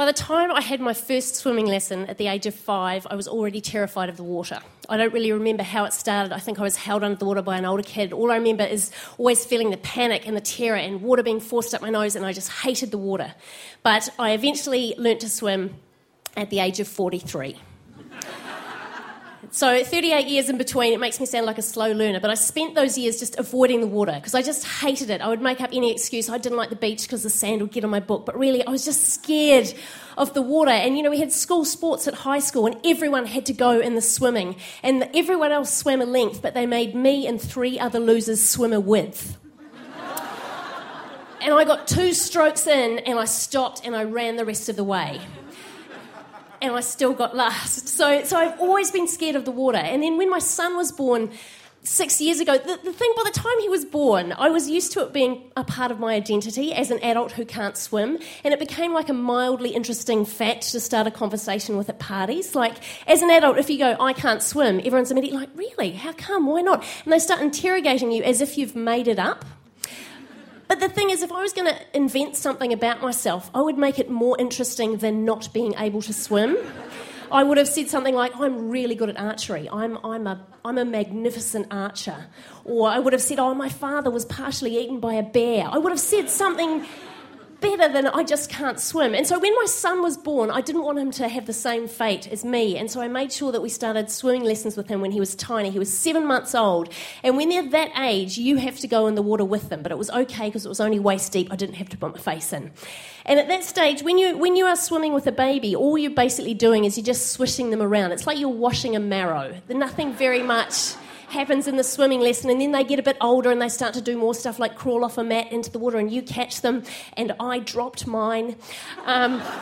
By the time I had my first swimming lesson at the age of five, I was already terrified of the water. I don't really remember how it started. I think I was held under the water by an older kid. All I remember is always feeling the panic and the terror and water being forced up my nose, and I just hated the water. But I eventually learnt to swim at the age of 43. So 38 years in between, it makes me sound like a slow learner, but I spent those years just avoiding the water because I just hated it. I would make up any excuse. I didn't like the beach because the sand would get on my book, but really I was just scared of the water. And you know, we had school sports at high school and everyone had to go in the swimming. And everyone else swam a length, but they made me and three other losers swim a width. and I got two strokes in and I stopped and I ran the rest of the way and I still got last. So, so I've always been scared of the water. And then when my son was born, six years ago, the, the, thing by the time he was born, I was used to it being a part of my identity as an adult who can't swim, and it became like a mildly interesting fact to start a conversation with at parties. Like, as an adult, if you go, I can't swim, everyone's immediately like, Really? How come? Why not? And they start interrogating you as if you've made it up. But the thing is, if I was going to invent something about myself, I would make it more interesting than not being able to swim. I would have said something like, I'm really good at archery. I'm, I'm, a, I'm a magnificent archer. Or I would have said, Oh, my father was partially eaten by a bear. I would have said something better than I just can't swim. And so when my son was born, I didn't want him to have the same fate as me. And so I made sure that we started swimming lessons with him when he was tiny. He was seven months old. And when they're that age, you have to go in the water with them. But it was okay because it was only waist deep. I didn't have to put my face in. And at that stage, when you, when you are swimming with a baby, all you're basically doing is you're just swishing them around. It's like you're washing a marrow. There's nothing very much happens in the swimming lesson, and then they get a bit older and they start to do more stuff like crawl off a mat into the water, and you catch them, and I dropped mine. Um,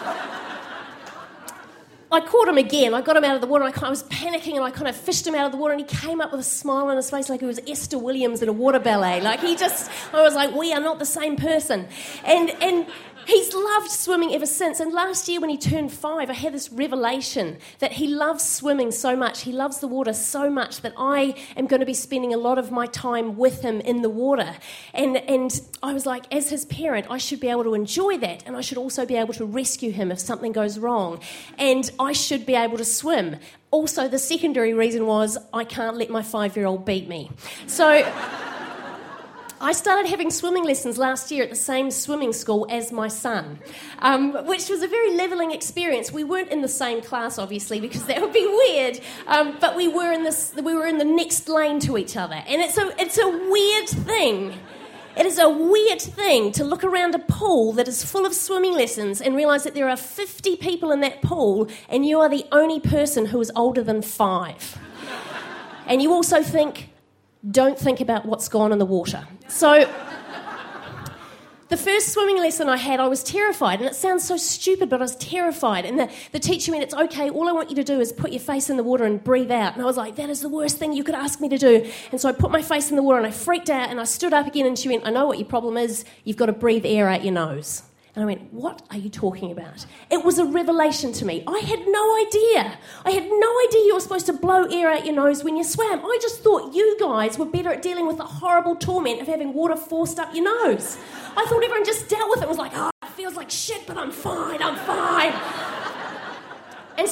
I caught him again. I got him out of the water. I, was panicking and I kind of fished him out of the water, and he came up with a smile on his face like he was Esther Williams in a water ballet. Like he just, I was like, we are not the same person. And, and He's loved swimming ever since. And last year, when he turned five, I had this revelation that he loves swimming so much. He loves the water so much that I am going to be spending a lot of my time with him in the water. And, and I was like, as his parent, I should be able to enjoy that. And I should also be able to rescue him if something goes wrong. And I should be able to swim. Also, the secondary reason was I can't let my five year old beat me. So. I started having swimming lessons last year at the same swimming school as my son, um, which was a very levelling experience. We weren't in the same class, obviously, because that would be weird. Um, but we were in this, we were in the next lane to each other, and it's a, it's a weird thing. It is a weird thing to look around a pool that is full of swimming lessons and realise that there are 50 people in that pool, and you are the only person who is older than five. And you also think, don't think about what's gone in the water. So, the first swimming lesson I had, I was terrified. And it sounds so stupid, but I was terrified. And the, the teacher went, It's okay, all I want you to do is put your face in the water and breathe out. And I was like, That is the worst thing you could ask me to do. And so I put my face in the water and I freaked out and I stood up again. And she went, I know what your problem is. You've got to breathe air out your nose. And I went, What are you talking about? It was a revelation to me. I had no idea. I had no idea you were supposed to blow air out your nose when you swam. I just thought you guys were better at dealing with the horrible torment of having water forced up your nose. I thought everyone just dealt with it. It was like, Oh, it feels like shit, but I'm fine, I'm fine.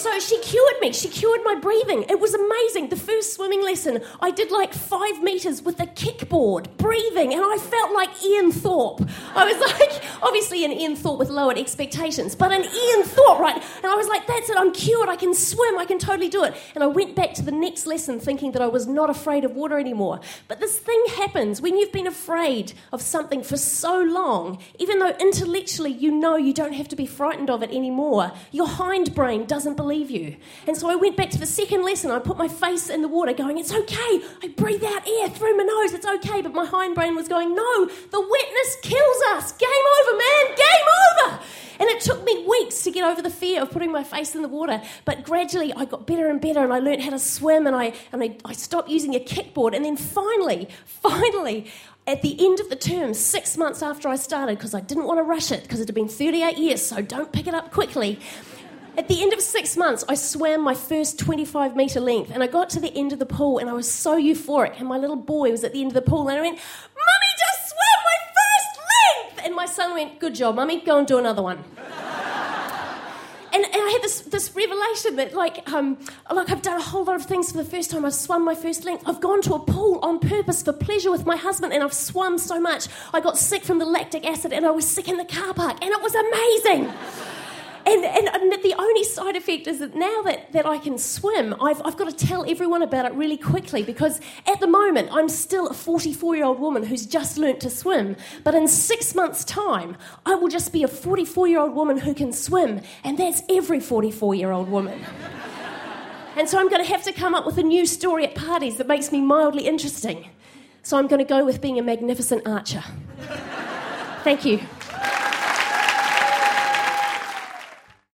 So she cured me. She cured my breathing. It was amazing. The first swimming lesson, I did like five meters with a kickboard, breathing, and I felt like Ian Thorpe. I was like, obviously an Ian Thorpe with lowered expectations, but an Ian Thorpe, right? And I was like, that's it, I'm cured. I can swim. I can totally do it. And I went back to the next lesson thinking that I was not afraid of water anymore. But this thing happens when you've been afraid of something for so long, even though intellectually you know you don't have to be frightened of it anymore, your hindbrain doesn't believe you. And so I went back to the second lesson. I put my face in the water, going, It's okay. I breathe out air through my nose. It's okay. But my hindbrain was going, No, the wetness kills us. Game over, man. Game over. And it took me weeks to get over the fear of putting my face in the water. But gradually I got better and better and I learned how to swim and I, and I, I stopped using a kickboard. And then finally, finally, at the end of the term, six months after I started, because I didn't want to rush it, because it had been 38 years, so don't pick it up quickly. At the end of six months, I swam my first 25 metre length and I got to the end of the pool and I was so euphoric. And my little boy was at the end of the pool and I went, Mummy just swam my first length! And my son went, Good job, Mummy, go and do another one. and, and I had this, this revelation that, like, um, like, I've done a whole lot of things for the first time. I've swum my first length. I've gone to a pool on purpose for pleasure with my husband, and I've swum so much. I got sick from the lactic acid, and I was sick in the car park, and it was amazing. And, and, and, the only side effect is that now that, that I can swim, I've, I've got to tell everyone about it really quickly because at the moment I'm still a 44 year old woman who's just learnt to swim. But in six months' time, I will just be a 44 year old woman who can swim. And that's every 44 year old woman. and so I'm going to have to come up with a new story at parties that makes me mildly interesting. So I'm going to go with being a magnificent archer. Thank you.